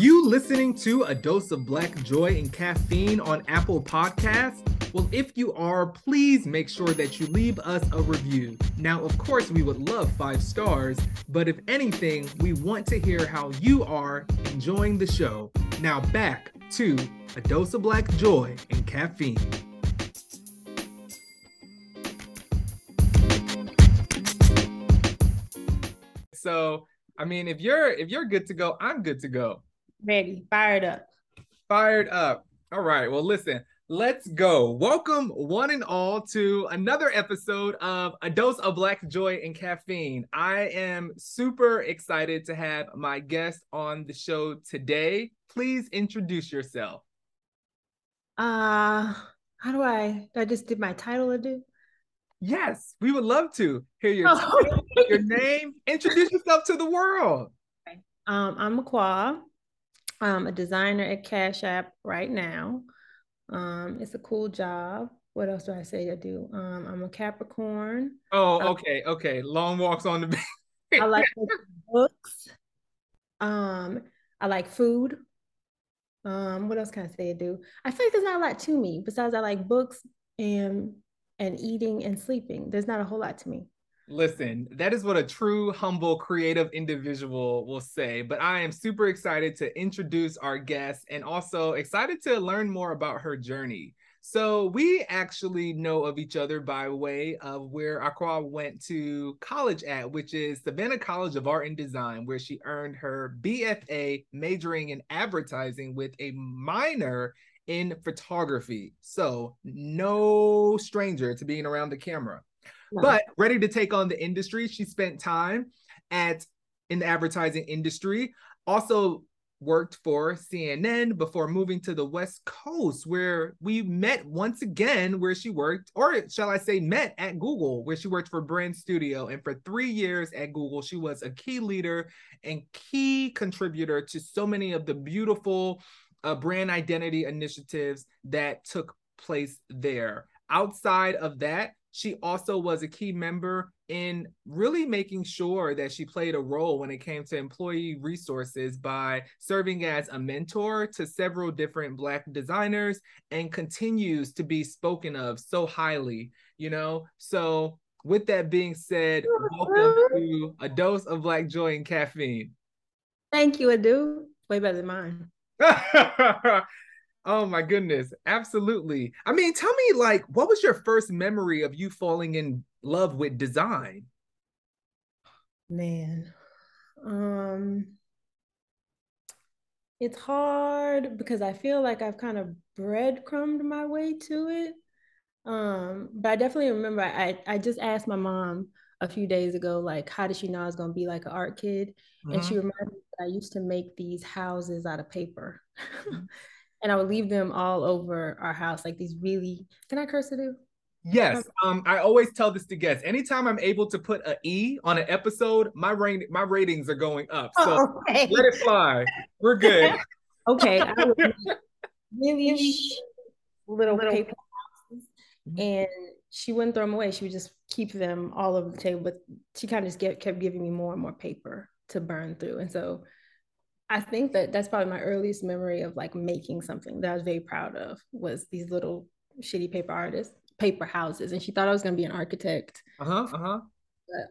You listening to A Dose of Black Joy and Caffeine on Apple Podcasts? Well, if you are, please make sure that you leave us a review. Now, of course, we would love five stars, but if anything, we want to hear how you are enjoying the show. Now, back to A Dose of Black Joy and Caffeine. So, I mean, if you're if you're good to go, I'm good to go. Ready, fired up. Fired up. All right. Well, listen, let's go. Welcome, one and all, to another episode of A Dose of Black Joy and Caffeine. I am super excited to have my guest on the show today. Please introduce yourself. Uh, how do I? Do I just did my title or do? Yes, we would love to hear your oh. title, your name. Introduce yourself to the world. Um, I'm Akoua. I'm a designer at Cash App right now. Um, it's a cool job. What else do I say I do? Um, I'm a Capricorn. Oh, okay, okay. Long walks on the beach. I like books. Um, I like food. Um, what else can I say I do? I feel like there's not a lot to me besides I like books and and eating and sleeping. There's not a whole lot to me. Listen, that is what a true, humble, creative individual will say. But I am super excited to introduce our guest and also excited to learn more about her journey. So, we actually know of each other by way of where Akoua went to college at, which is Savannah College of Art and Design, where she earned her BFA, majoring in advertising with a minor in photography. So, no stranger to being around the camera but ready to take on the industry. She spent time at in the advertising industry. Also worked for CNN before moving to the West Coast, where we met once again, where she worked, or shall I say, met at Google, where she worked for Brand Studio. And for three years at Google, she was a key leader and key contributor to so many of the beautiful uh, brand identity initiatives that took place there. Outside of that, she also was a key member in really making sure that she played a role when it came to employee resources by serving as a mentor to several different Black designers and continues to be spoken of so highly, you know? So, with that being said, welcome to a dose of Black Joy and Caffeine. Thank you, Adu. Way better than mine. Oh my goodness. Absolutely. I mean, tell me like what was your first memory of you falling in love with design? Man. Um it's hard because I feel like I've kind of breadcrumbed my way to it. Um, but I definitely remember I I just asked my mom a few days ago, like, how did she know I was gonna be like an art kid? Mm-hmm. And she mm-hmm. reminded me that I used to make these houses out of paper. And I would leave them all over our house, like these really. Can I curse it? Yes. Um, I always tell this to guests. Anytime I'm able to put a E on an episode, my rating my ratings are going up. So oh, okay. let it fly. We're good. okay. really little, little paper houses. Mm-hmm. And she wouldn't throw them away. She would just keep them all over the table. But she kind of just get, kept giving me more and more paper to burn through. And so I think that that's probably my earliest memory of like making something that I was very proud of was these little shitty paper artists, paper houses. And she thought I was going to be an architect. Uh huh. Uh huh.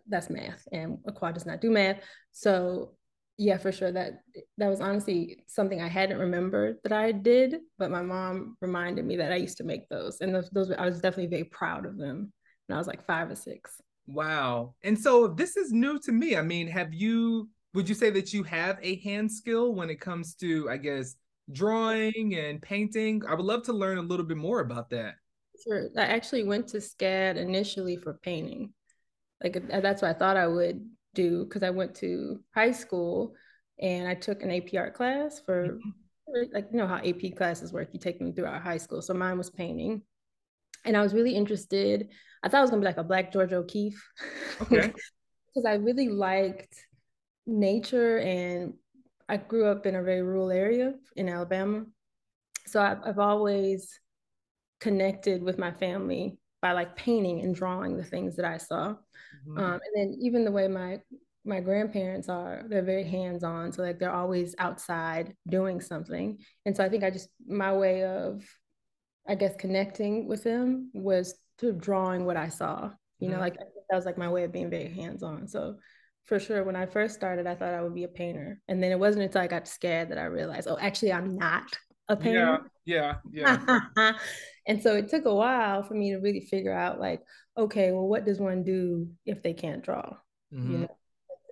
That's math, and Akoua does not do math. So yeah, for sure that that was honestly something I hadn't remembered that I did, but my mom reminded me that I used to make those, and those, those I was definitely very proud of them when I was like five or six. Wow. And so this is new to me. I mean, have you would you say that you have a hand skill when it comes to, I guess, drawing and painting? I would love to learn a little bit more about that. Sure. I actually went to SCAD initially for painting. Like that's what I thought I would do because I went to high school and I took an AP art class for mm-hmm. like you know how AP classes work. You take them throughout high school. So mine was painting. And I was really interested. I thought I was gonna be like a black George O'Keeffe. Okay. Because I really liked nature and I grew up in a very rural area in Alabama. So I've, I've always connected with my family by like painting and drawing the things that I saw. Mm-hmm. Um, and then even the way my my grandparents are they're very hands-on so like they're always outside doing something and so i think i just my way of i guess connecting with them was through drawing what i saw you mm-hmm. know like that was like my way of being very hands-on so for sure when i first started i thought i would be a painter and then it wasn't until i got SCAD that i realized oh actually i'm not a painter yeah yeah yeah and so it took a while for me to really figure out like okay well what does one do if they can't draw mm-hmm. you know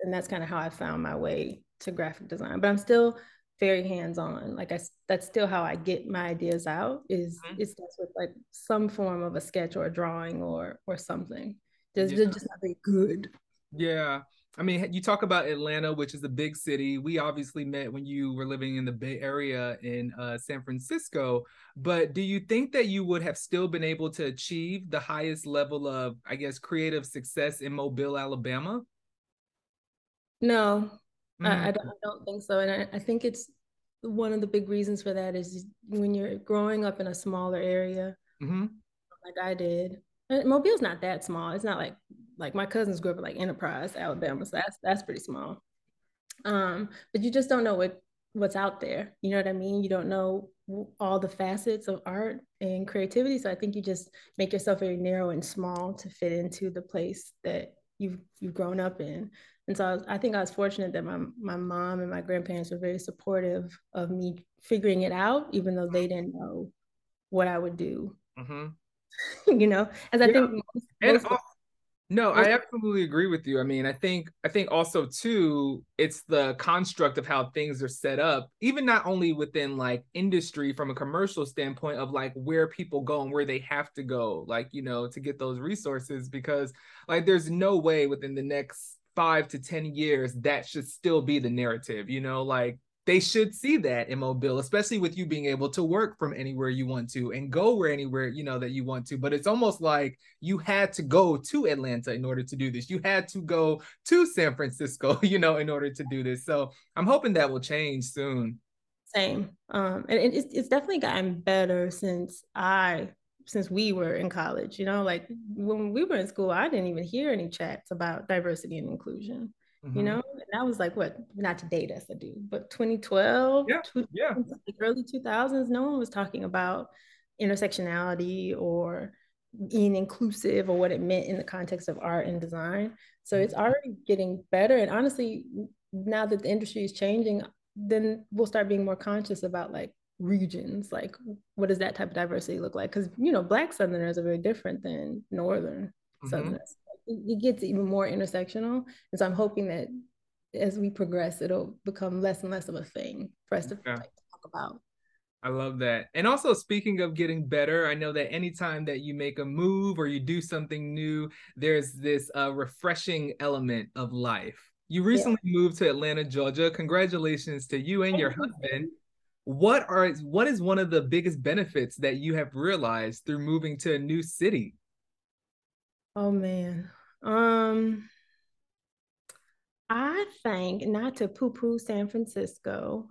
and that's kind of how I found my way to graphic design. But I'm still very hands-on. Like I, that's still how I get my ideas out. Is mm-hmm. it starts with like some form of a sketch or a drawing or or something. Just yeah. just not very good. Yeah. I mean, you talk about Atlanta, which is a big city. We obviously met when you were living in the Bay Area in uh, San Francisco. But do you think that you would have still been able to achieve the highest level of, I guess, creative success in Mobile, Alabama? No, mm. I, I, don't, I, don't, think so. And I, I think it's one of the big reasons for that is when you're growing up in a smaller area, mm-hmm. like I did. Mobile's not that small. It's not like like my cousins grew up in like Enterprise, Alabama. So that's that's pretty small. Um, but you just don't know what what's out there. You know what I mean? You don't know all the facets of art and creativity. So I think you just make yourself very narrow and small to fit into the place that you've you've grown up in. And so I, was, I, think I was fortunate that my my mom and my grandparents were very supportive of me figuring it out, even though they didn't know what I would do. Mm-hmm. you know, as I yeah. think. Most, most no, I absolutely agree with you. I mean, I think I think also too, it's the construct of how things are set up, even not only within like industry from a commercial standpoint of like where people go and where they have to go, like you know, to get those resources, because like there's no way within the next five to 10 years, that should still be the narrative, you know, like they should see that in Mobile, especially with you being able to work from anywhere you want to and go where anywhere you know that you want to. But it's almost like you had to go to Atlanta in order to do this. You had to go to San Francisco, you know, in order to do this. So I'm hoping that will change soon. Same. Um, and it's, it's definitely gotten better since I since we were in college. You know, like when we were in school, I didn't even hear any chats about diversity and inclusion. Mm-hmm. You know, and that was like what not to date us, I do, but 2012, yeah, yeah, early 2000s, no one was talking about intersectionality or being inclusive or what it meant in the context of art and design. So it's mm-hmm. already getting better. And honestly, now that the industry is changing, then we'll start being more conscious about like regions like what does that type of diversity look like because you know black southerners are very different than northern mm-hmm. southerners it, gets even more intersectional and so i'm hoping that as we progress it'll become less and less of a thing for us to like, talk about I love that. And also, speaking of getting better, I know that anytime that you make a move or you do something new, there's this uh, refreshing element of life. You recently yeah. moved to Atlanta, Georgia. Congratulations to you and your husband what are what is one of the biggest benefits that you have realized through moving to a new city oh man um i think not to poo-poo san francisco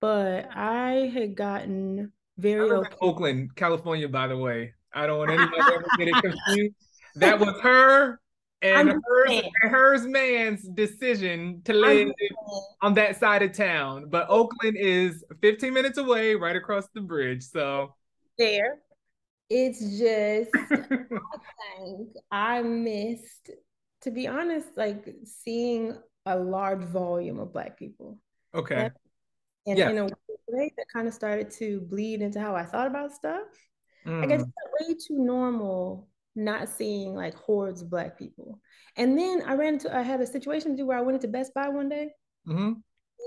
but i had gotten very okay. oakland california by the way i don't want anybody to ever get it confused that was her and hers, and hers man's decision to live on that side of town. But Oakland is 15 minutes away, right across the bridge. So there. It's just I think I missed, to be honest, like seeing a large volume of black people. Okay. And yeah. in a way that kind of started to bleed into how I thought about stuff. Mm. I guess mm. it's way too normal not seeing like hordes of black people. And then I ran into I had a situation to do where I went into Best Buy one day. Mm-hmm.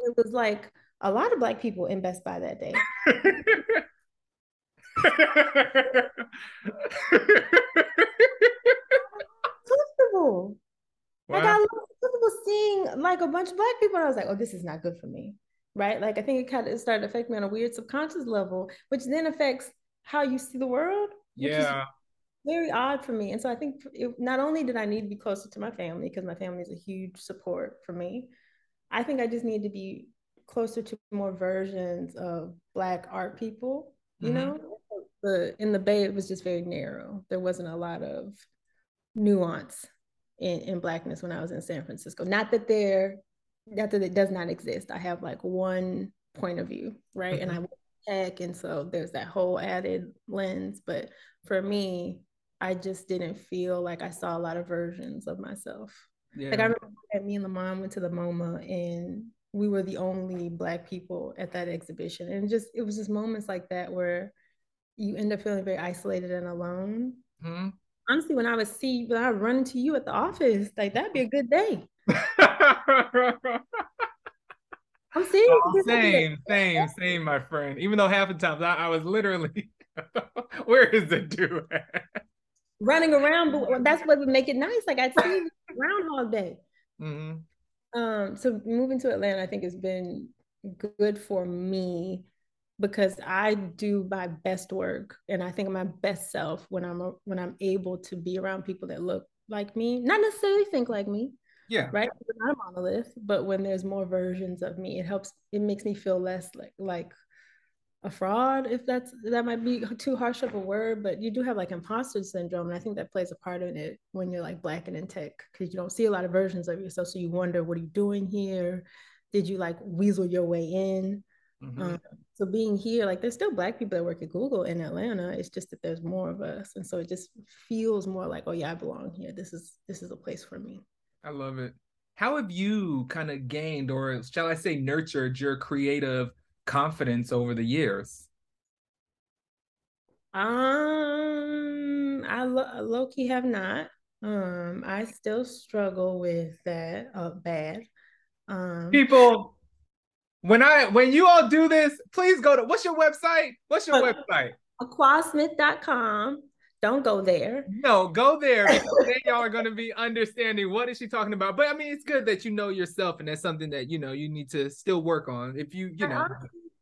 It was like a lot of black people in Best Buy that day. comfortable. Wow. Like I was comfortable seeing like a bunch of black people, and I was like, "Oh, this is not good for me." Right? Like I think it kind of started affecting me on a weird subconscious level, which then affects how you see the world. Yeah very odd for me. And so I think it, not only did I need to be closer to my family because my family is a huge support for me, I think I just need to be closer to more versions of Black art people. You mm-hmm. know, the in the Bay it was just very narrow. There wasn't a lot of nuance in, in blackness when I was in San Francisco. Not that there, not that it does not exist. I have like one point of view, right? Mm-hmm. And I tech, and so there's that whole added lens. But for me, I just didn't feel like I saw a lot of versions of myself. Yeah. Like I remember that me and the mom went to the MoMA and we were the only black people at that exhibition. And just it was just moments like that where you end up feeling very isolated and alone. Mm-hmm. Honestly, when I would see when I would run into you at the office, like that'd be a good day. I'm serious. Oh, same, same, same, my friend. Even though half the times I, I was literally, where is the dude running around, but that's what would make it nice. Like I'd see around all day. Mm-hmm. Um, so moving to Atlanta, I think has been good for me because I do my best work and I think my best self when I'm a, when I'm able to be around people that look like me, not necessarily think like me. Yeah. Right. I'm not a monolith, but when there's more versions of me, it helps. It makes me feel less like like a fraud if that's that might be too harsh of a word but you do have like imposter syndrome and i think that plays a part in it when you're like black and in tech because you don't see a lot of versions of yourself so you wonder what are you doing here did you like weasel your way in mm-hmm. um, so being here like there's still black people that work at google in atlanta it's just that there's more of us and so it just feels more like oh yeah i belong here this is this is a place for me i love it how have you kind of gained or shall i say nurtured your creative confidence over the years? Um, I lo- low key have not. Um, I still struggle with that uh, bad. Um, people, when I when you all do this, please go to what's your website? What's your uh, website? Akouasmith.com. Don't go there. No, go there then y'all are going to be understanding what is she talking about. But I mean, it's good that you know yourself, and that's something that you know you need to still work on. If you, you know,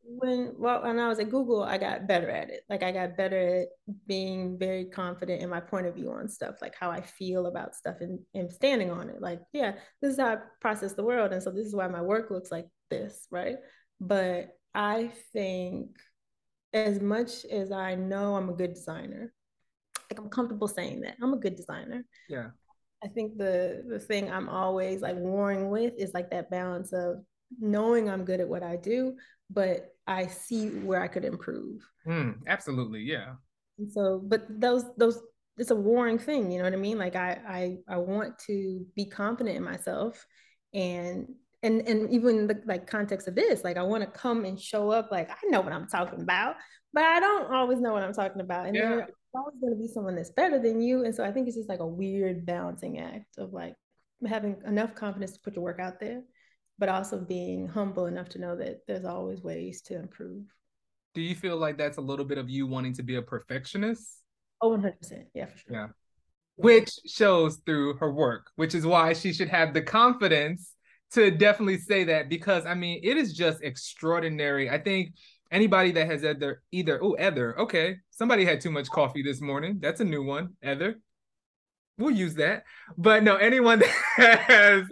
when well, when I was at Google, I got better at it. Like I got better at being very confident in my point of view on stuff, like how I feel about stuff, and, and standing on it. Like, yeah, this is how I process the world, and so this is why my work looks like this, right? But I think as much as I know I'm a good designer, like I'm comfortable saying that I'm a good designer. Yeah. I think the the thing I'm always like warring with is like that balance of knowing I'm good at what I do, but I see where I could improve. Mm, absolutely, yeah. And so, but those those it's a warring thing, you know what I mean? Like I I I want to be confident in myself and and and even the like context of this, like I want to come and show up like I know what I'm talking about, but I don't always know what I'm talking about. And yeah. there's always going to be someone that's better than you. And so I think it's just like a weird balancing act of like having enough confidence to put your work out there, but also being humble enough to know that there's always ways to improve. Do you feel like that's a little bit of you wanting to be a perfectionist? Oh, 100%. Yeah, for sure. Yeah. Which shows through her work, which is why she should have the confidence to definitely say that because I mean, it is just extraordinary. I think anybody that has either either oh Ether, okay, somebody had too much coffee this morning. That's a new one, Ether. We'll use that. But no, anyone that has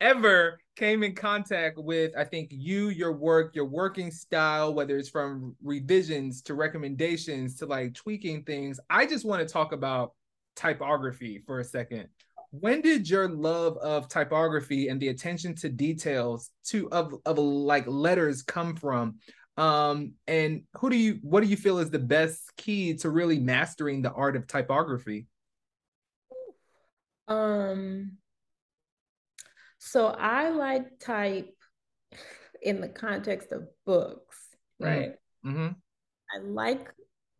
ever came in contact with i think you your work your working style whether it's from revisions to recommendations to like tweaking things i just want to talk about typography for a second when did your love of typography and the attention to details to of, of like letters come from um and who do you what do you feel is the best key to really mastering the art of typography um so I like type in the context of books, mm-hmm. right? Mm-hmm. I like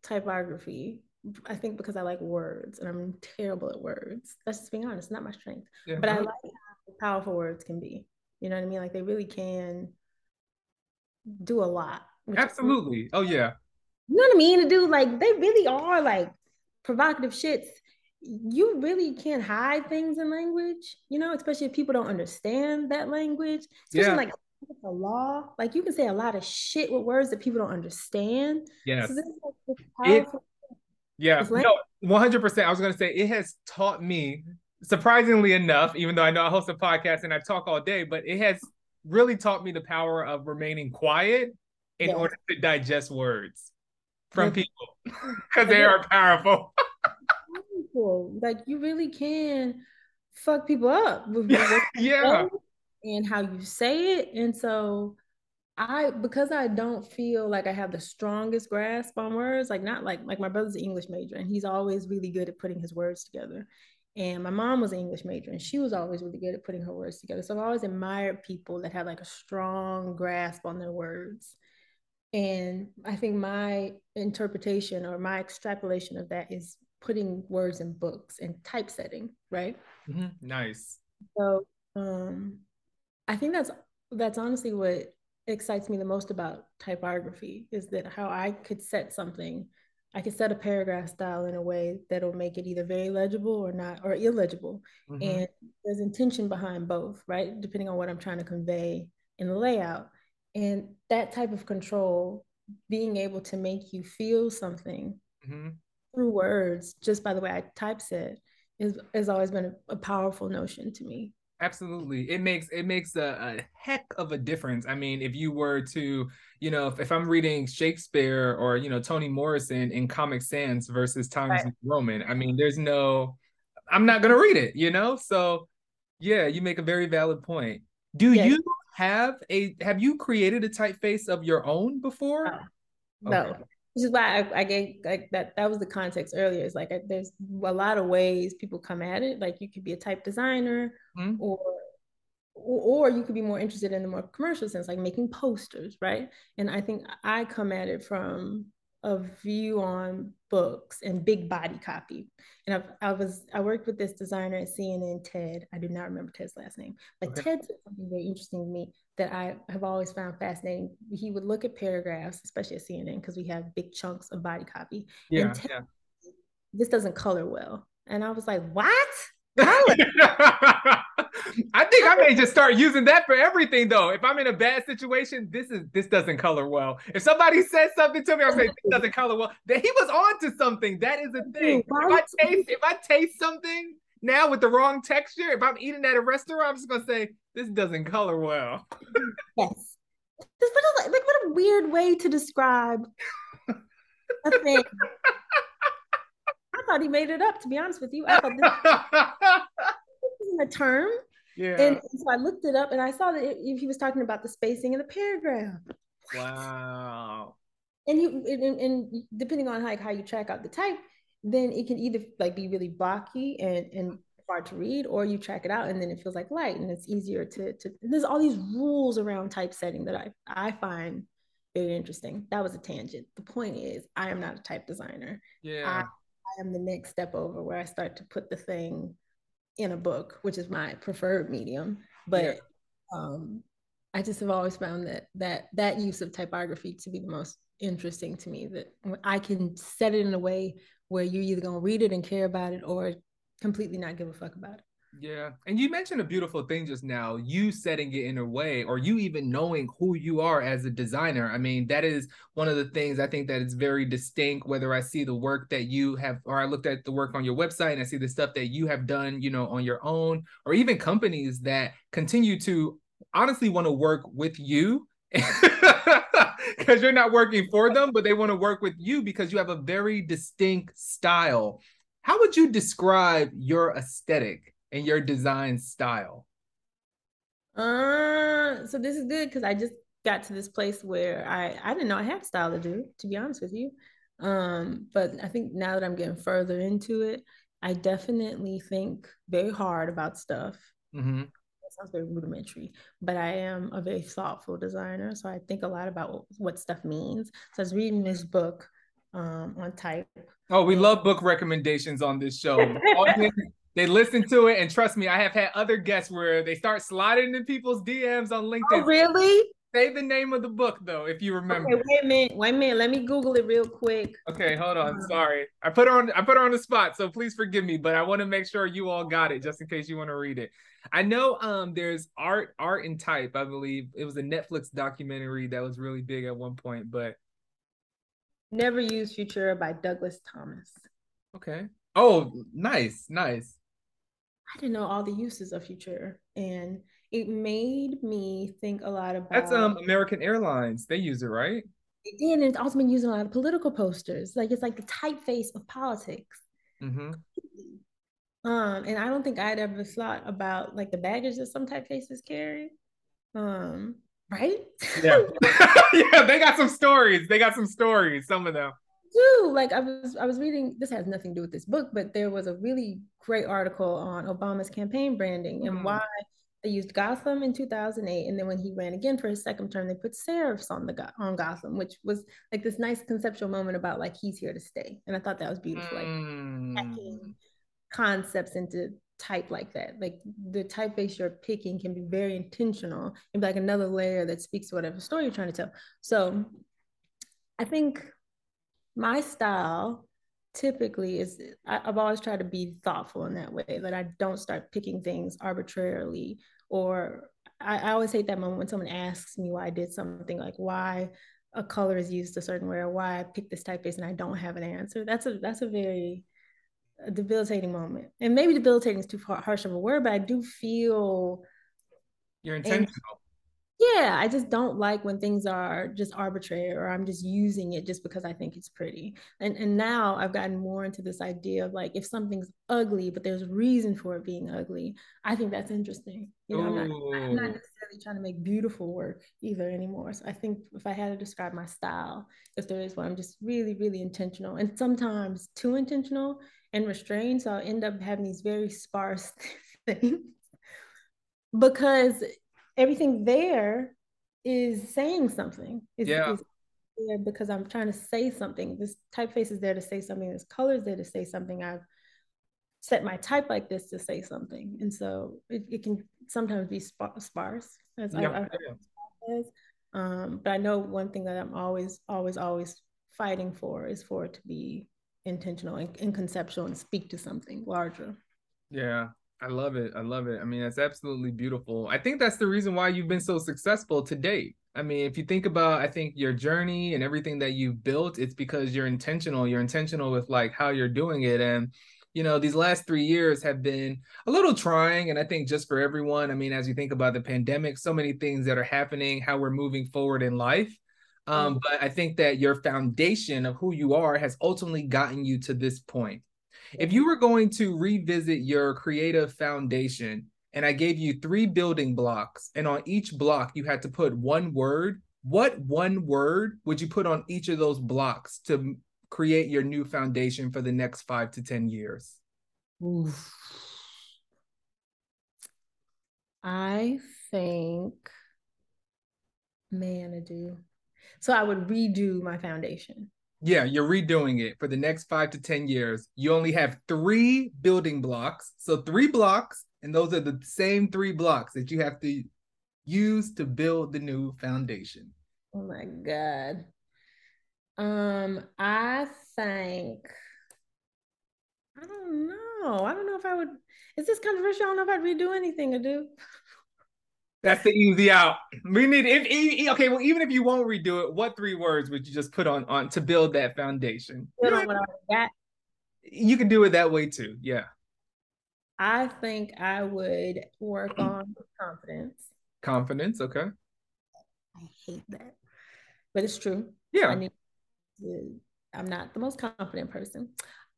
typography. I think because I like words and I'm terrible at words. That's just being honest, not my strength. Yeah. But I like how powerful words can be. You know what I mean? Like they really can do a lot. Absolutely. Oh yeah. You know what I mean? To do like they really are like provocative shits you really can't hide things in language, you know, especially if people don't understand that language. Especially yeah. like the law, like you can say a lot of shit with words that people don't understand. Yes. So it, yeah. No, 100%. I was going to say it has taught me, surprisingly enough, even though I know I host a podcast and I talk all day, but it has really taught me the power of remaining quiet in order to digest words from people because they are powerful. Like you really can fuck people up with yeah and how you say it and so I because I don't feel like I have the strongest grasp on words, like not like like my brother's an English major and he's always really good at putting his words together. And my mom was an English major and she was always really good at putting her words together. So I've always admired people that have like a strong grasp on their words. And I think my interpretation or my extrapolation of that is putting words in books and typesetting, right? Mm-hmm. Nice. So um I think that's that's honestly what excites me the most about typography is that how I could set something, I could set a paragraph style in a way that'll make it either very legible or not, or illegible. Mm-hmm. And there's intention behind both, right? Depending on what I'm trying to convey in the layout. And that type of control, being able to make you feel something mm-hmm. through words, just by the way I typeset, is has always been a, a powerful notion to me absolutely. It makes it makes a, a, heck of a difference. I mean if you were to you know if, if i'm reading shakespeare or you know toni morrison in comic sans versus times right. roman i mean there's no i'm not going to read it you know? So yeah you make a very valid point. Do yeah. you have a have you created a typeface of your own before? No, okay. Which is why I, I gave like that that was the context earlier. It's like there's a lot of ways people come at it. Like you could be a type designer mm-hmm. or or you could be more interested in the more commercial sense like making posters right? And i think i come at it from a view on books and big body copy. And I've, I was I worked with this designer at CNN, Ted. I do not remember Ted's last name, but okay. Ted said something very interesting to me that I have always found fascinating. He would look at paragraphs, especially at CNN, because we have big chunks of body copy. Yeah, Ted, yeah. This doesn't color well, and I was like, "What? I think I may just start using that for everything though. If I'm in a bad situation, this is this doesn't color well. If somebody says something to me, I'm saying this doesn't color well. That he was on to something. That is a thing. If I taste if I taste something now with the wrong texture, if I'm eating at a restaurant, I'm just gonna say this doesn't color well. yes. This what a, like what a weird way to describe a thing I thought he made it up. To be honest with you, I thought this, is a term. Yeah. And so I looked it up, and I saw that it, he was talking about the spacing in the paragraph. Wow. And you and, and depending on like how you track out the type, then it can either like be really blocky and and hard to read, or you track it out and then it feels like light and it's easier to to. there's all these rules around typesetting that I I find very interesting. That was a tangent. The point is, I am not a type designer. Yeah. I am the next step over where I start to put the thing in a book, which is my preferred medium. But yeah. um, I just have always found that that that use of typography to be the most interesting to me. That I can set it in a way where you're either gonna read it and care about it, or completely not give a fuck about it. Yeah. And you mentioned a beautiful thing just now, you setting it in a way, or you even knowing who you are as a designer. I mean, that is one of the things I think that is very distinct, whether I see the work that you have, or I looked at the work on your website and I see the stuff that you have done, you know, on your own, or even companies that continue to honestly want to work with you. because you're not working for them, but they want to work with you because you have a very distinct style. How would you describe your aesthetic? And your design style? Uh, so this is good because I just got to this place where I I didn't know I had style to do, to be honest with you. Um, but I think now that I'm getting further into it, I definitely think very hard about stuff. Mm-hmm. That sounds very rudimentary, but I am a very thoughtful designer, so I think a lot about what, what stuff means. So I was reading this book um, on type. Oh, we love book recommendations on this show. They listen to it, and trust me, I have had other guests where they start sliding in people's DMs on LinkedIn. Oh, really? Say the name of the book though, if you remember. Okay, wait a minute. Wait a minute. Let me Google it real quick. Okay, hold on. Um, Sorry, I put her on. I put her on the spot, so please forgive me. But I want to make sure you all got it, just in case you want to read it. I know um there's art, art and type. I believe it was a Netflix documentary that was really big at one point, but Never Use Futura by Douglas Thomas. Okay. Oh, nice, nice. I didn't know all the uses of Futura, and it made me think a lot about. That's um American Airlines. They use it, right? And it's also been used in a lot of political posters. Like it's like the typeface of politics. Mm-hmm. Um, and I don't think I'd ever thought about like the baggage that some typefaces carry. Um, right? Yeah. yeah, they got some stories. They got some stories, some of them. Do like I was I was reading this has nothing to do with this book, but there was a really great article on Obama's campaign branding and mm. why they used Gotham in 2008, and then when he ran again for his second term, they put serifs on the on Gotham, which was like this nice conceptual moment about like he's here to stay, and I thought that was beautiful, mm. like hacking concepts into type like that. Like the typeface you're picking can be very intentional and be like another layer that speaks to whatever story you're trying to tell. So I think my style typically is I, have always tried to be thoughtful in that way that I don't start picking things arbitrarily or I, I always hate that moment when someone asks me why I did something like why a color is used a certain way or why I picked this typeface and I don't have an answer. That's a that's a very debilitating moment. And maybe debilitating is too harsh of a word, but I do feel you're intentional yeah i just don't like when things are just arbitrary or i'm just using it just because i think it's pretty. And and now i've gotten more into this idea of like if something's ugly but there's a reason for it being ugly i think that's interesting. You know I'm not, I'm not necessarily trying to make beautiful work either anymore. So i think if i had to describe my style if there is one i'm just really really intentional and sometimes too intentional and restrained. So i'll end up having these very sparse things because everything there is saying something. It's, yeah. It's there because I'm trying to say something. This typeface is there to say something. This color is there to say something. I've set my type like this to say something, and so it, it can sometimes be sparse. As yeah. I, I, um, but I know one thing that I'm always, always, always fighting for is for it to be intentional and, and conceptual and speak to something larger. Yeah, I love it. I love it. I mean, that's absolutely beautiful. I think that's the reason why you've been so successful to date. I mean, if you think about, I think your journey and everything that you've built, it's because you're intentional. You're intentional with like how you're doing it. And, you know, these last three years have been a little trying. And I think just for everyone, I mean, as you think about the pandemic, so many things that are happening, how we're moving forward in life. Um, mm-hmm. but I think that your foundation of who you are has ultimately gotten you to this point. If you were going to revisit your creative foundation and I gave you three building blocks, and on each block you had to put one word, what one word would you put on each of those blocks to create your new foundation for the next five to 10 years? Oof. I think, man, I do. So I would redo my foundation. Yeah, you're redoing it for the next five to 10 years. You only have three building blocks. So, three blocks, and those are the same three blocks that you have to use to build the new foundation. Oh my God. Um, I think, I don't know. I don't know if I would, is this controversial? I don't know if I'd redo anything to do. That's the easy out. We need if okay. Well, even if you won't redo it, what three words would you just put on on to build that foundation? You, know, you can do it that way too. Yeah. I think I would work on confidence. Confidence, okay. I hate that, but it's true. Yeah. I need to, I'm not the most confident person.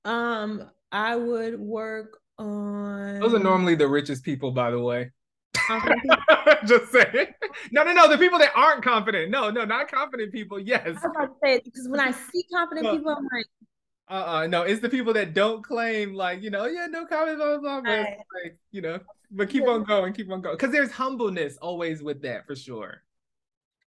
Um, I would work on. Those are normally the richest people, by the way. Just saying. No, no, no. The people that aren't confident. No, no, not confident people. Yes. I was about to say because when I see confident no. people, I'm like, uh-uh, no, it's the people that don't claim like, you know, yeah, no comment, blah, blah, blah, right. like, you know, but keep on going, keep on going. Cause there's humbleness always with that for sure.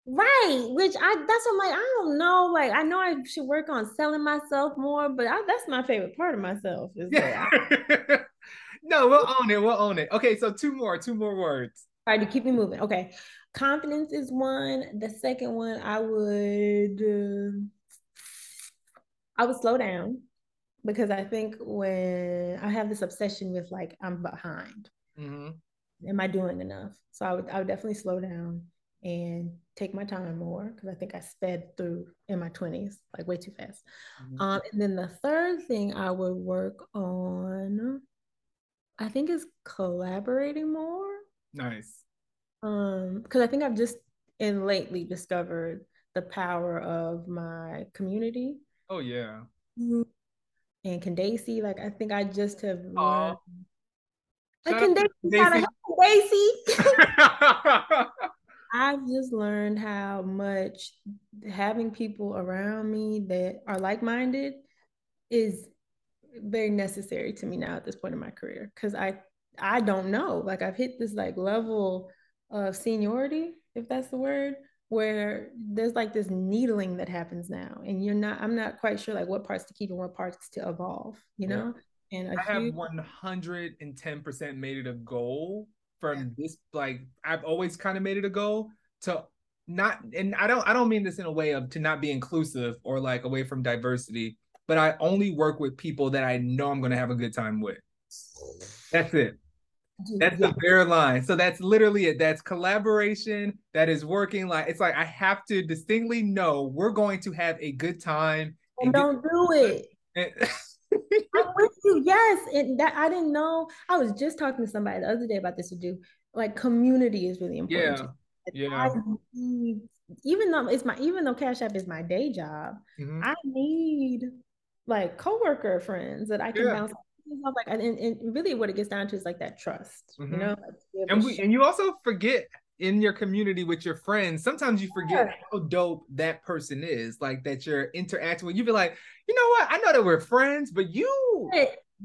Right, which I that's what I'm like, I don't know. Like I know I should work on selling myself more, but I, that's my favorite part of myself is yeah. that no, we'll own it. We'll own it. Okay, so two more, two more words. All right, to keep me moving. Okay, confidence is one. The second one, I would, uh, I would slow down because I think when I have this obsession with like I'm behind. Mm-hmm. Am I doing enough? So I would, I would definitely slow down and take my time more because I think I sped through in my 20s like way too fast. Mm-hmm. Um, and then the third thing I would work on I think is collaborating more. Nice. Um, because I think I've just in lately discovered the power of my community. Oh yeah. And Candace, like I think I just have learned I can Daisy. Daisy. I've just learned how much having people around me that are like-minded is very necessary to me now at this point in my career because I I don't know. Like I've hit this like level of seniority if that's the word where there's like this needling that happens now and you're not I'm not quite sure like what parts to keep and what parts to evolve you know? And I have 110% made it a goal from this like I've always kind of made it a goal to not and I don't I don't mean this in a way of to not be inclusive or like away from diversity, but I only work with people that I know I'm going to have a good time with. That's it. That's the bare line. So that's literally it. That's collaboration that is working. Like it's like I have to distinctly know we're going to have a good time. And, don't do it. I'm with you. Yes, and that I didn't know. I was just talking to somebody the other day about this to do. Like community is really important. Yeah. Yeah. Need, even though it's my even though Cash App is my day job, mm-hmm. I need like coworker friends that I can yeah. bounce like and, and really what it gets down to is like that trust mm-hmm. you know and we and you also forget in your community with your friends sometimes you forget yeah. how dope that person is like that you're interacting with. You be like you know what? I know that we're friends but you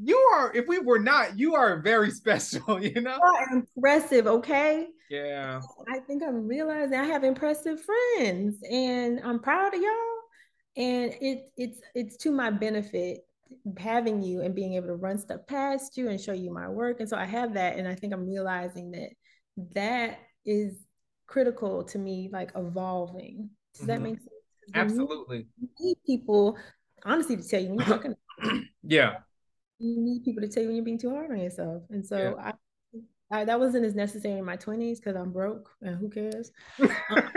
you are if we were not you are very special you know? Impressive okay? Yeah. I think i'm realizing i have impressive friends and i'm proud of y'all and it it's it's to my benefit having you and being able to run stuff past you and show you my work. And so I have that. And I think I'm realizing that that is critical to me, like evolving. Does mm-hmm. that make sense? Absolutely. You need people, honestly, to tell you when you're talking. yeah. You need people to tell you when you're being too hard on yourself. And so yeah. I, I, that wasn't as necessary in my 20s because I'm broke and who cares? Um,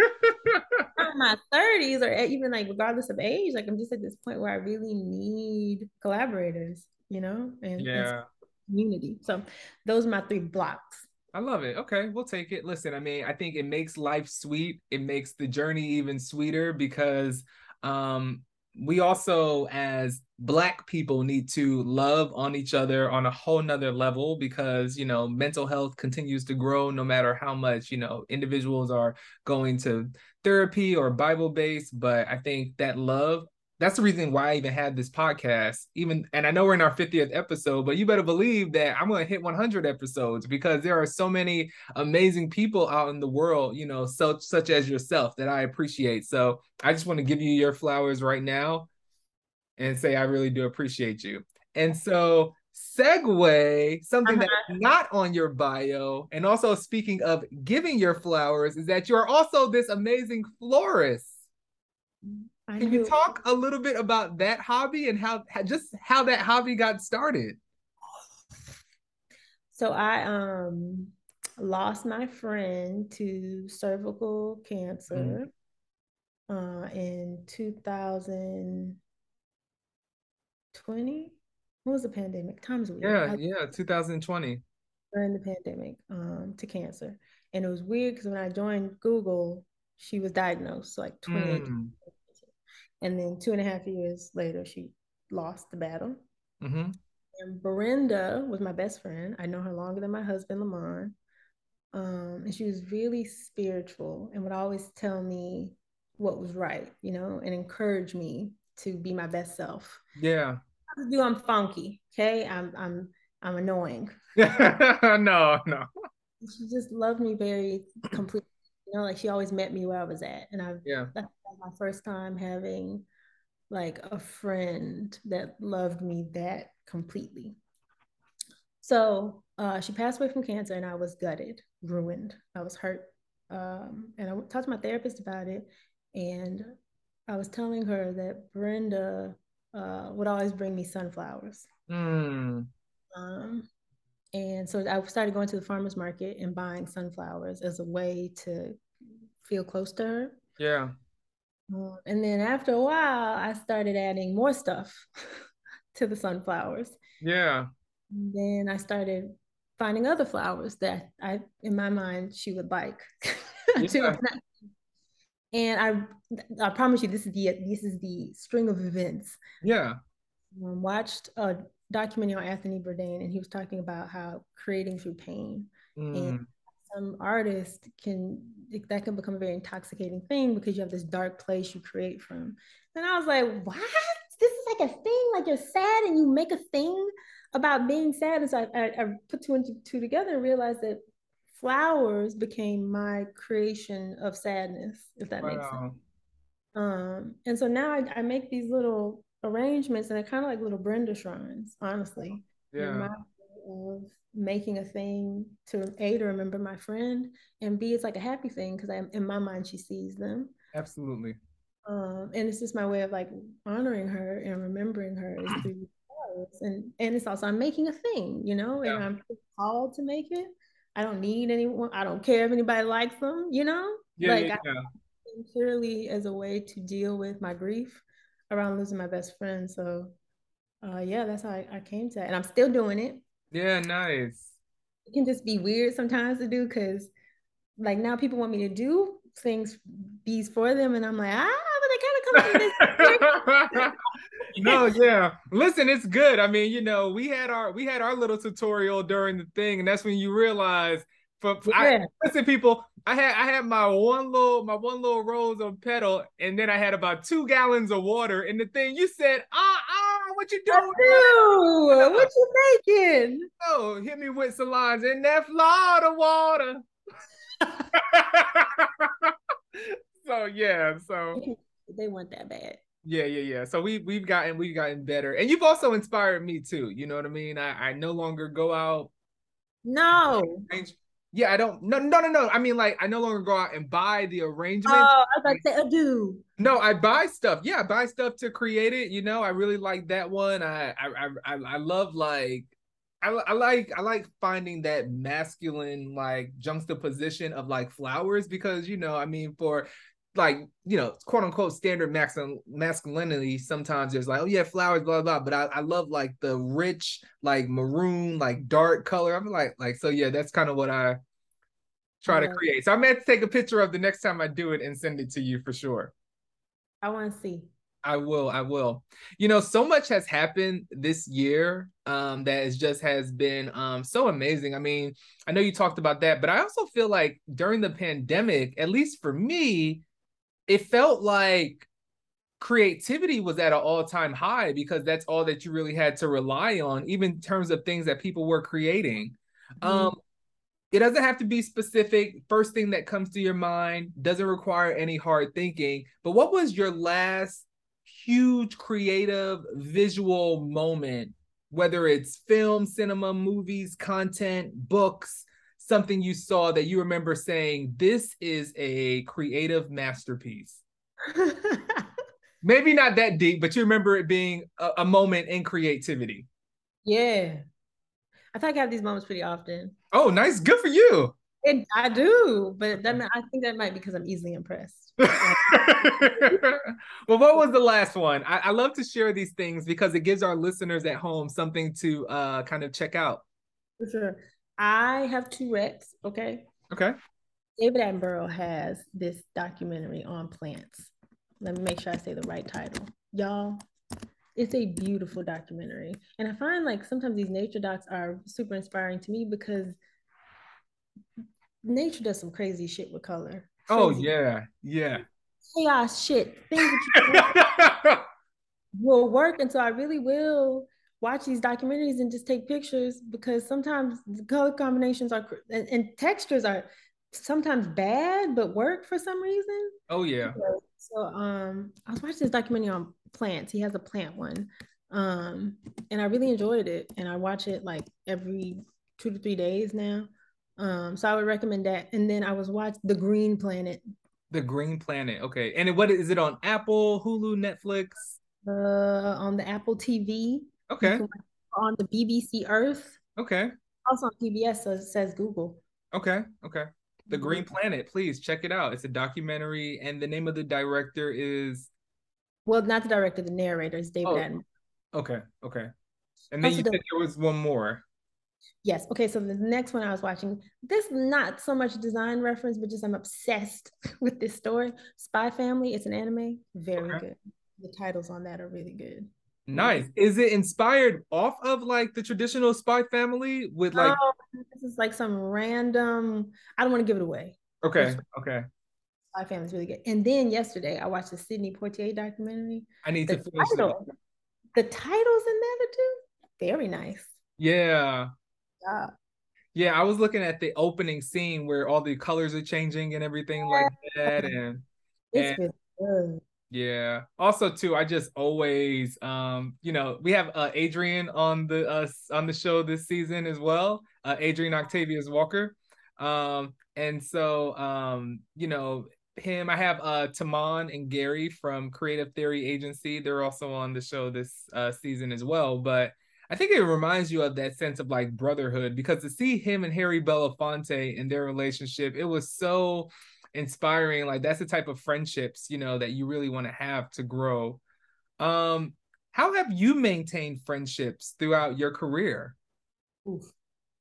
my 30s or even like regardless of age, like I'm just at this point where I really need collaborators, you know, and, yeah. And community. So those are my three blocks. I love it. Okay, we'll take it. Listen, I mean, I think it makes life sweet. It makes the journey even sweeter because um we also as black people need to love on each other on a whole nother level because you know mental health continues to grow no matter how much you know individuals are going to therapy or bible based but i think that love that's the reason why I even had this podcast. Even and I know we're in our 50th episode, but you better believe that I'm going to hit 100 episodes because there are so many amazing people out in the world, you know, such such as yourself that I appreciate. So I just want to give you your flowers right now and say I really do appreciate you. And so segue something uh-huh. that's not on your bio and also speaking of giving your flowers is that you are also this amazing florist I Can you talk a little bit about that hobby and how just how that hobby got started? So I um lost my friend to cervical cancer mm. uh, in 2020. What was the pandemic? Time's weird. Yeah, I, yeah, 2020. During the pandemic, um, to cancer. And it was weird because when I joined Google, she was diagnosed like 2018. Mm. And then two and a half years later, she lost the battle. Mm-hmm. And Brenda was my best friend. I know her longer than my husband, Lamont. Um, and she was really spiritual and would always tell me what was right, you know, and encourage me to be my best self. Yeah. Do I'm funky, okay? I'm I'm I'm annoying. no, no. She just loved me very completely you know, like she always met me where I was at. And I yeah, that's my first time having like a friend that loved me that completely. So uh, she passed away from cancer, and I was gutted, ruined. I was hurt, um, and I talked to my therapist about it, and I was telling her that Brenda uh, would always bring me sunflowers. Mm. Um, and so I started going to the farmer's market and buying sunflowers as a way to feel close to her. Yeah. Uh, and then after a while, I started adding more stuff to the sunflowers. Yeah. And then I started finding other flowers that I, in my mind, she would like. Yeah. and I, I promise you, this is the this is the string of events. Yeah. Um, watched a documentary on Anthony Bourdain, and he was talking about how creating through pain. Mm. And some artists can that can become a very intoxicating thing because you have this dark place you create from. And I was like, what? This is like a thing, like you're sad and you make a thing about being sad. And so I, I, I put two and two together and realized that flowers became my creation of sadness, if that wow. makes sense. Um, and so now I, I make these little arrangements and they're kind of like little Brenda shrines, honestly. Yeah. Of making a thing to A to remember my friend and B it's like a happy thing because I in my mind she sees them. Absolutely. Um, and it's just my way of like honoring her and remembering her is through. And and it's also I'm making a thing, you know, yeah. and I'm called to make it. I don't need anyone. I don't care if anybody likes them, you know? Yeah, like yeah, yeah. I, purely as a way to deal with my grief around losing my best friend. So uh, yeah, that's how I, I came to that. And I'm still doing it. Yeah, nice. It can just be weird sometimes to do because like now people want me to do things these for them and I'm like, ah, but they kind of come to this. no, yeah. Listen, it's good. I mean, you know, we had our we had our little tutorial during the thing, and that's when you realize for yeah. I, listen, people, I had I had my one little my one little rose of petal, and then I had about two gallons of water. And the thing you said, ah ah, what you doing? Do. What you making? Oh, hit me with lines in that Florida water. so yeah, so they want that bad. Yeah, yeah, yeah. So we we've gotten we've gotten better, and you've also inspired me too. You know what I mean? I I no longer go out. No. Yeah, I don't. No, no, no, no. I mean, like, I no longer go out and buy the arrangement. Oh, I was like, I do. No, I buy stuff. Yeah, I buy stuff to create it. You know, I really like that one. I, I, I, I love like, I, I like, I like finding that masculine like juxtaposition of like flowers because you know, I mean, for like you know quote unquote standard masculinity sometimes there's like oh yeah flowers blah blah, blah. but I, I love like the rich like maroon like dark color i'm like like so yeah that's kind of what i try yeah. to create so i'm going to take a picture of the next time i do it and send it to you for sure i want to see I will. I will. You know, so much has happened this year um, that is just has been um, so amazing. I mean, I know you talked about that, but I also feel like during the pandemic, at least for me, it felt like creativity was at an all-time high because that's all that you really had to rely on even in terms of things that people were creating. Mm-hmm. um it doesn't have to be specific. First thing that comes to your mind doesn't require any hard thinking. But what was your last huge creative visual moment whether it's film cinema movies content books something you saw that you remember saying, this is a creative masterpiece? Maybe not that deep, but you remember it being a, a moment in creativity. Yeah. I think I have these moments pretty often. Oh, nice. Good for you. And I do, but that I think that might be because I'm easily impressed. well, what was the last one? I, I, love to share these things because it gives our listeners at home something to uh, kind of check out. For sure. I have two recs. Okay. Okay. David Attenborough has this documentary on plants. Let me make sure I say the right title. Y'all, it's a beautiful documentary. And I find like sometimes these nature docs are super inspiring to me because nature does some crazy shit with color. Oh, crazy. Yeah, yeah. Chaos shit. Things that will work. And so I really will watch these documentaries and just take pictures because sometimes the color combinations are and, and textures are sometimes bad but work for some reason. Oh yeah. So um I was watching this documentary on plants. He has a plant one. Um and I really enjoyed it and I watch it like every 2 to 3 days now. Um so I would recommend that and then I was watching The Green Planet. The Green Planet. Okay. And what is it on Apple, Hulu, Netflix? Uh on the Apple TV. Okay. On the BBC Earth. Okay. Also on PBS, so it says Google. Okay. Okay. The mm-hmm. Green Planet, please check it out. It's a documentary, and the name of the director is. Well, not the director, the narrator is David oh. Attenborough. Okay. Okay. And then also you the... said there was one more. Yes. Okay. So the next one I was watching, this not so much design reference, but just I'm obsessed with this story. Spy Family. It's an anime. Very okay. good. The titles on that are really good. Nice. Is it inspired off of like the traditional Spy Family with like? Oh, this is like some random. I don't want to give it away. Okay. Okay. Spy Family is really good. And then yesterday I watched the Sidney Poitier documentary. I need the to finish title, it. The titles in there too, very nice. Yeah. Yeah. Yeah, I was looking at the opening scene where all the colors are changing and everything yeah. like that, and, it's and good. Yeah. Also, too, I just always, um, you know, we have uh, Adrian on the uh, on the show this season as well. Uh, Adrian Octavius Walker. Um, and so, um, you know, him. I have uh Tamon and Gary from Creative Theory Agency. They're also on the show this uh, season as well. But I think it reminds you of that sense of like brotherhood because to see him and Harry Belafonte in their relationship, it was so inspiring. Like that's the type of friendships, you know, that you really want to have to grow. Um, how have you maintained friendships throughout your career? Oof.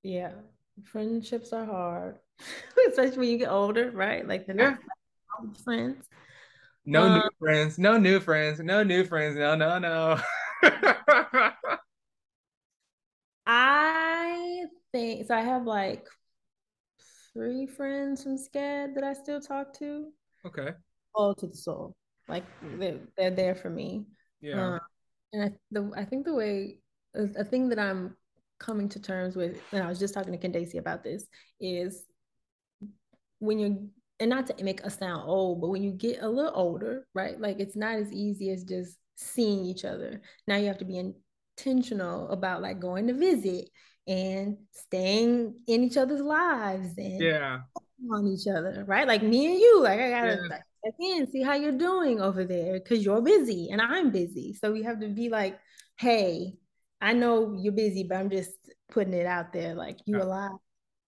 Yeah, friendships are hard, especially when you get older, right? Like the yeah. friends. No um, new friends, no new friends, no new friends, no, no, no. I think so. I have like three friends from SCAD that I still talk to. Okay. All to the soul. Like they're, they're there for me. Yeah. Um, and I, the, I think the way, a thing that I'm coming to terms with, and I was just talking to Candace about this, is when you're, and not to make us sound old, but when you get a little older, right? Like it's not as easy as just seeing each other. Now you have to be intentional about like going to visit and staying in each other's lives and yeah on each other, right? Like me and you, like I gotta yeah. check in, see how you're doing over there because you're busy and I'm busy. So we have to be like, hey, I know you're busy, but I'm just putting it out there, like you yeah. alive.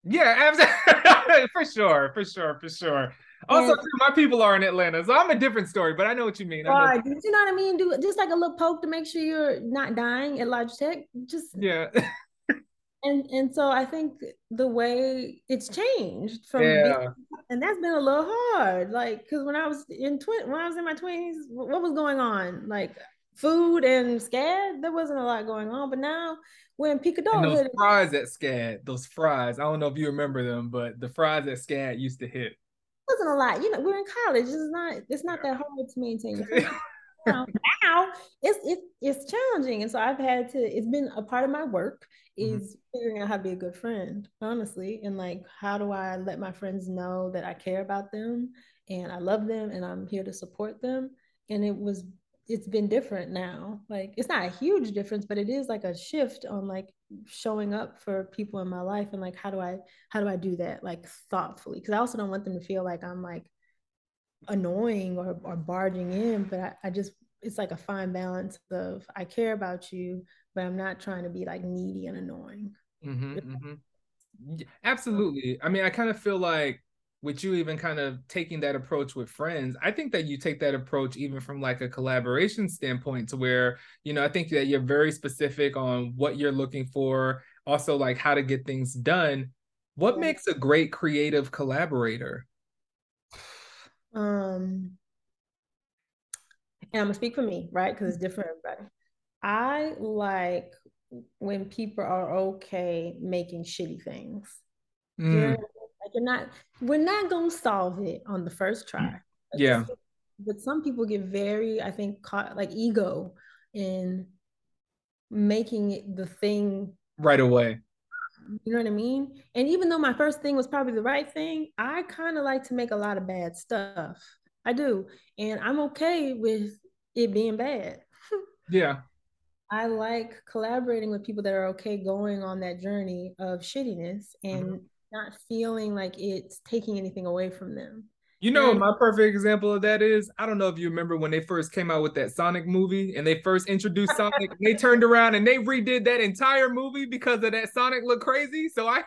Yeah, absolutely. for sure, for sure, for sure. Also, too, my people are in Atlanta, so I'm a different story, but I know what you mean. Right, you know what I mean? Do just like a little poke to make sure you're not dying at Logitech. Just yeah. and and so I think the way it's changed from yeah. Being, and that's been a little hard. Like because when I was in twin when I was in my twenties, what was going on? Like food and SCAD, there wasn't a lot going on. But now we're in peak adulthood. those fries at SCAD, those fries. I don't know if you remember them, but the fries at SCAD used to hit. It wasn't a lot. You know, we're in college. It's not. It's not that hard to maintain. now, now it's, it's it's challenging, and so I've had to. It's been a part of my work Mm-hmm. is mm-hmm. figuring out how to be a good friend, honestly. And like, how do I let my friends know that I care about them and I love them and I'm here to support them? And it was, it's been different now. Like, it's not a huge difference, but it is like a shift on like showing up for people in my life and like, how do I, how do I do that like thoughtfully? Cause I also don't want them to feel like I'm like annoying or, or barging in, but I, I just, it's like a fine balance of I care about you, but I'm not trying to be like needy and annoying. Mm-hmm, mm-hmm. Absolutely. I mean, I kind of feel like with you even kind of taking that approach with friends, I think that you take that approach even from like a collaboration standpoint to where, you know, I think that you're very specific on what you're looking for, also like how to get things done. What makes a great creative collaborator? Um, and I'm gonna speak for me, right? Because it's different everybody. I like when people are okay making shitty things. Mm. You're, like you're not, we're not gonna solve it on the first try. Like yeah. But some people get very, I think, caught like ego in making it the thing right away. You know what I mean? And even though my first thing was probably the right thing, I kind of like to make a lot of bad stuff. I do. And I'm okay with it being bad. yeah. I like collaborating with people that are okay going on that journey of shittiness and mm-hmm. not feeling like it's taking anything away from them. You know, and- my perfect example of that is I don't know if you remember when they first came out with that Sonic movie and they first introduced Sonic, they turned around and they redid that entire movie because of that Sonic look crazy. So I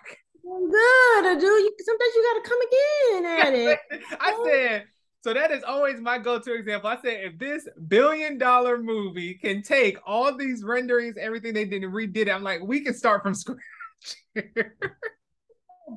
I'm good, dude. You, sometimes you gotta come again at it. I said so that is always my go-to example. I said, if this billion dollar movie can take all these renderings, everything they did and redid it, I'm like, we can start from scratch.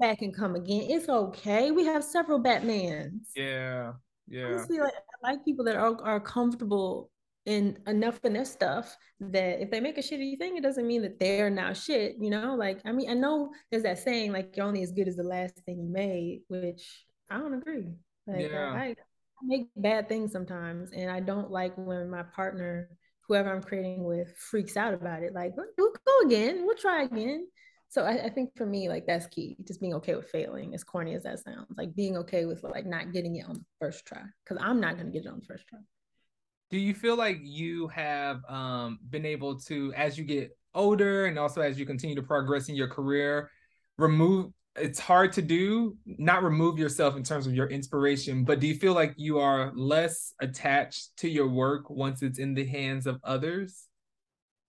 Back and come again. It's okay. We have several Batmans. Yeah. Yeah. Honestly, like, I like people that are, are comfortable in enough in their stuff that if they make a shitty thing, it doesn't mean that they're now shit, you know? Like, I mean, I know there's that saying, like, you're only as good as the last thing you made, which I don't agree. Like, yeah. I make bad things sometimes, and I don't like when my partner, whoever I'm creating with, freaks out about it. Like, we'll go again, we'll try again. So I, I think for me, like, that's key, just being okay with failing, as corny as that sounds, like being okay with like not getting it on the first try, because I'm not going to get it on the first try do you feel like you have um, been able to as you get older and also as you continue to progress in your career remove it's hard to do not remove yourself in terms of your inspiration but do you feel like you are less attached to your work once it's in the hands of others?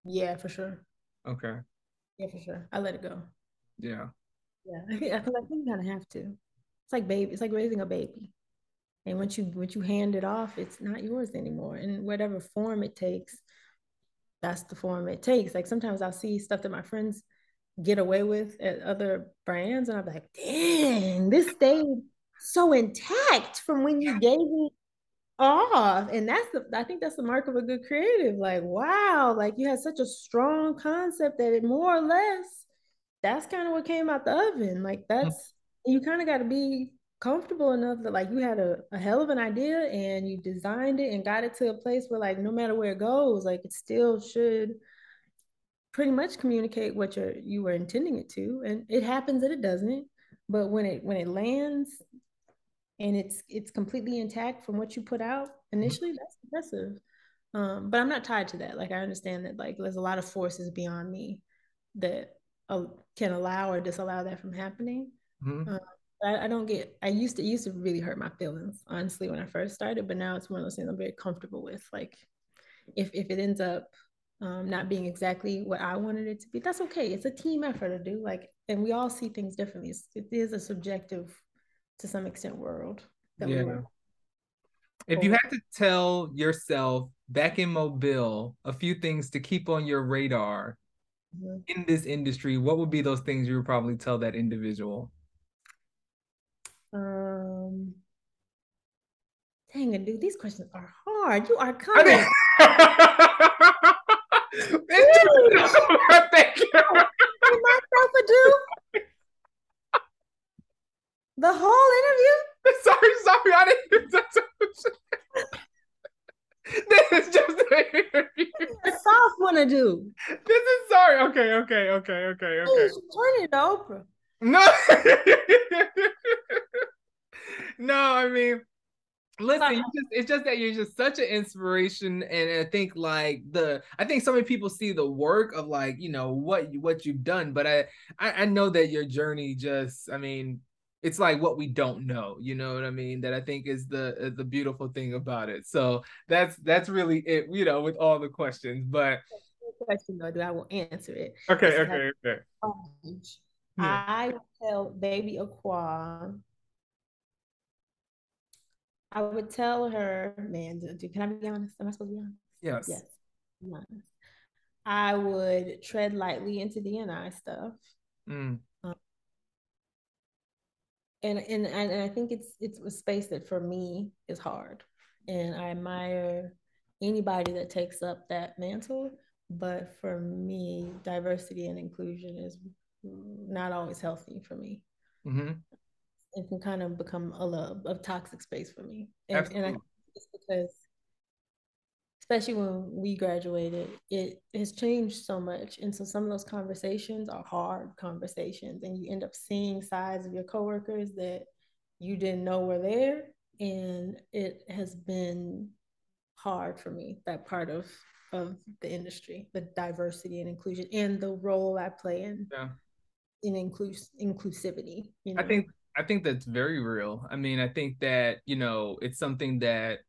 Yeah for sure. Okay. Yeah for sure. I let it go. Yeah. Yeah i think i think, you kind of have to. It's like baby it's like raising a baby. And once you once you hand it off it's not yours anymore. And whatever form it takes that's the form it takes. Like sometimes i'll see stuff that my friends get away with at other brands and i'm like dang this stayed so intact from when you gave it off and that's the i think that's the mark of a good creative like wow like you had such a strong concept that it more or less that's kind of what came out the oven like that's mm-hmm. you kind of got to be comfortable enough that like you had a, a hell of an idea and you designed it and got it to a place where like no matter where it goes like it still should pretty much communicate what you're you were intending it to and it happens that it doesn't but when it when it lands and it's it's completely intact from what you put out initially that's impressive um, but i'm not tied to that like i understand that like there's a lot of forces beyond me that uh, can allow or disallow that from happening mm-hmm. um, I, I, don't get I used to used to really hurt my feelings, honestly, when I first started, but now it's one of those things I'm very comfortable with. Like if if it ends up um, not being exactly what I wanted it to be, that's okay. It's a team effort to do. Like, and we all see things differently. It's, it is a subjective, to some extent, world. yeah. if you had to tell yourself back in Mobile a few things to keep on your radar mm-hmm. in this industry, what would be those things you would probably tell that individual? Um, dang it, dude, these questions are hard. You are coming. Thank you. Myself a do the whole interview. Sorry, sorry, I didn't. this is just an interview. A soft one to do. This is sorry. Okay, okay, okay, okay, okay. Turn it Oprah. No. no, I mean, listen, you just it's just that you're just such an inspiration, and I think like the I think so many people see the work of like you know what what you've done, but I I, I know that your journey just I mean it's like what we don't know you know what i mean that i think is the the beautiful thing about it. So that's that's really it you know with all the questions but question though i will answer it. Okay okay okay. i tell baby Akoua I would tell her, man, do, can I be honest? Am I supposed to be honest? Yes. Yes. Honest. I would tread lightly into DNI stuff. Mm. Um, and, and and I think it's it's a space that for me is hard, and I admire anybody that takes up that mantle. But for me, diversity and inclusion is not always healthy for me. Mm-hmm can kind of become a, love, a toxic space for me. And, and I it's because, especially when we graduated, it has changed so much. And so some of those conversations are hard conversations, and you end up seeing sides of your coworkers that you didn't know were there. And it has been hard for me, that part of of the industry, the diversity and inclusion, and the role I play in yeah. in inclus- inclusivity. You know? I think I think that's very real. I mean, I think that, you know, it's something that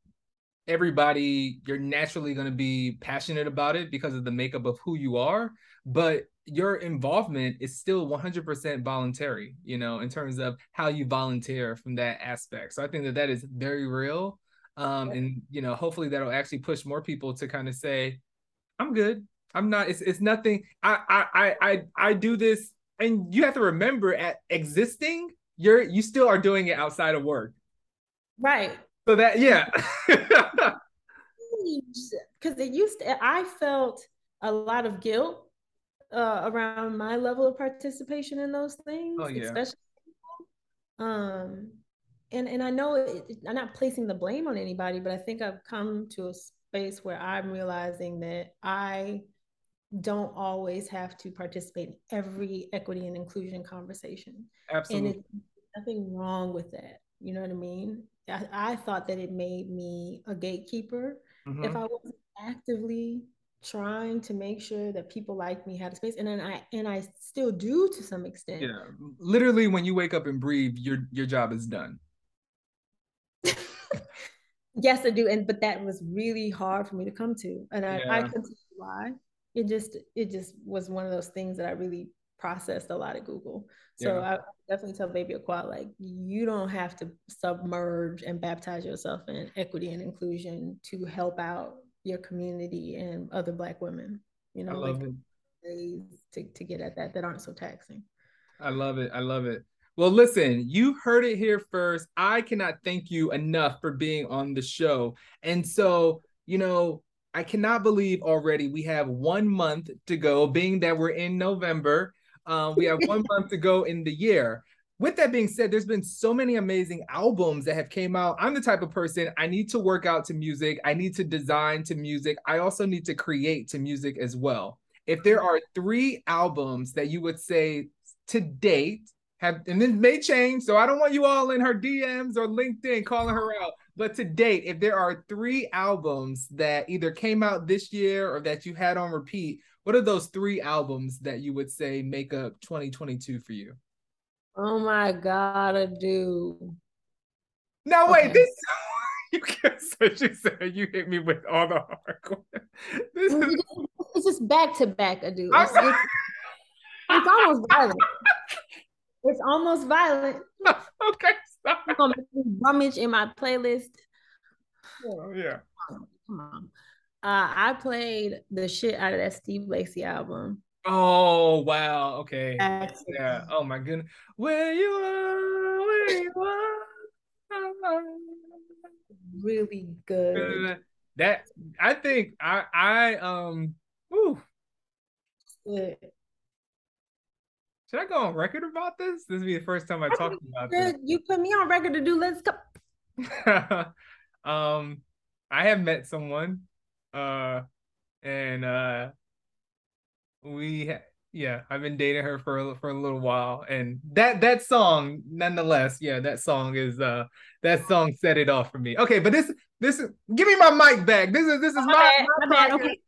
everybody you're naturally going to be passionate about it because of the makeup of who you are, but your involvement is still 100% voluntary, you know, in terms of how you volunteer from that aspect. So I think that that is very real. Um, and you know, hopefully that'll actually push more people to kind of say, I'm good. I'm not, it's, it's nothing. I, I, I, I, I do this. And you have to remember at existing, you're you still are doing it outside of work. Right. So that yeah. because it used to, I felt a lot of guilt uh, around my level of participation in those things, oh, yeah. especially. Um, and and I know it, I'm not placing the blame on anybody, but I think I've come to a space where I'm realizing that I don't always have to participate in every equity and inclusion conversation. Absolutely. And it's nothing wrong with that. You know what I mean? I, I thought that it made me a gatekeeper mm-hmm. if I wasn't actively trying to make sure that people like me had a space and then I and I still do to some extent. Yeah. Literally when you wake up and breathe, your your job is done. yes, I do. And but that was really hard for me to come to. And I, yeah. I couldn't see why. It just it just was one of those things that I really processed a lot at Google. So yeah. I definitely tell Baby Akoua, like, you don't have to submerge and baptize yourself in equity and inclusion to help out your community and other Black women. You know, like ways to, to get at that that aren't so taxing. I love it. I love it. Well, listen, you heard it here first. I cannot thank you enough for being on the show. And so, you know, I cannot believe already we have one month to go, being that we're in November. Um, we have one month to go in the year. With that being said, there's been so many amazing albums that have came out. I'm the type of person I need to work out to music. I need to design to music. I also need to create to music as well. If there are three albums that you would say to date have, and this may change, so I don't want you all in her DMs or LinkedIn calling her out. But to date, if there are three albums that either came out this year or that you had on repeat what are those three albums that you would say make up 2022 for you? Oh my god, I do. No, wait, this you can't say you said you hit me with all the hardcore. This is it's just back to back, I do. It's, it's, it's almost violent. It's almost violent. okay, stop. I'm gonna rummage in my playlist. Oh, yeah. Come on. Uh, I played the shit out of that Steve Lacy album. Oh wow! Okay. Yeah. Oh my goodness. Where you are, where you are. Really good. That I think I I um. Whew. Good. Should I go on record about this? This will be the first time I talk about this. You put me on record to do. Let's go. um, I have met someone uh, and uh, we yeah, I've been dating her for a, for a little while, and that that song, nonetheless, yeah, that song is uh that song set it off for me. Okay, but this this is give me my mic back. This is this is my, my, my okay.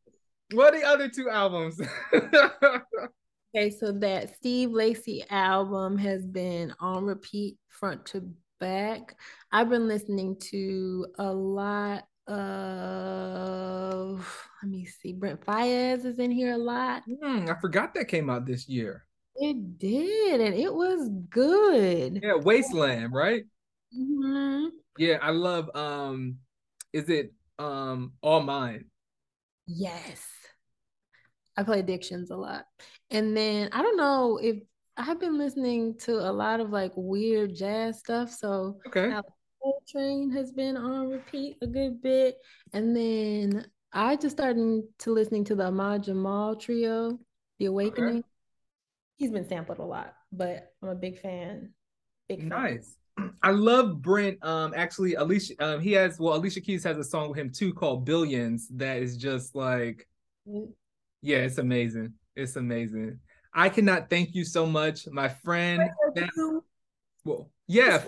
What are the other two albums? okay, so that Steve Lacy album has been on repeat front to back. I've been listening to a lot of let me see, Brent Faiyaz is in here a lot. Mm, I forgot that came out this year. It did, and it was good. Yeah, Wasteland, right? Mm-hmm. Yeah, I love um is it um All Mine? Yes. I play Addictions a lot. And then I don't know if I've been listening to a lot of like weird jazz stuff. So okay. Train has been on repeat a good bit. And then I just started to listening to the Ahmad Jamal trio, The Awakening. Okay. He's been sampled a lot, but I'm a big fan. Big fan. Nice. I love Brent. Um, actually, Alicia. Um, he has well, Alicia Keys has a song with him too called Billions. That is just like, mm-hmm. yeah, it's amazing. It's amazing. I cannot thank you so much, my friend. That, well, yeah,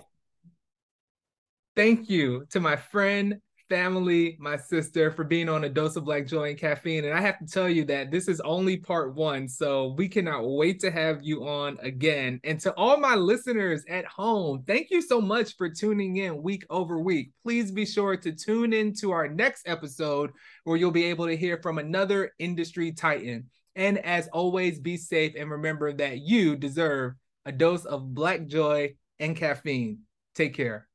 Thank you to my friend, family, my sister for being on a dose of black joy and caffeine. And I have to tell you that this is only part one. So we cannot wait to have you on again. And to all my listeners at home, thank you so much for tuning in week over week. Please be sure to tune in to our next episode where you'll be able to hear from another industry titan. And as always, be safe and remember that you deserve a dose of black joy and caffeine. Take care.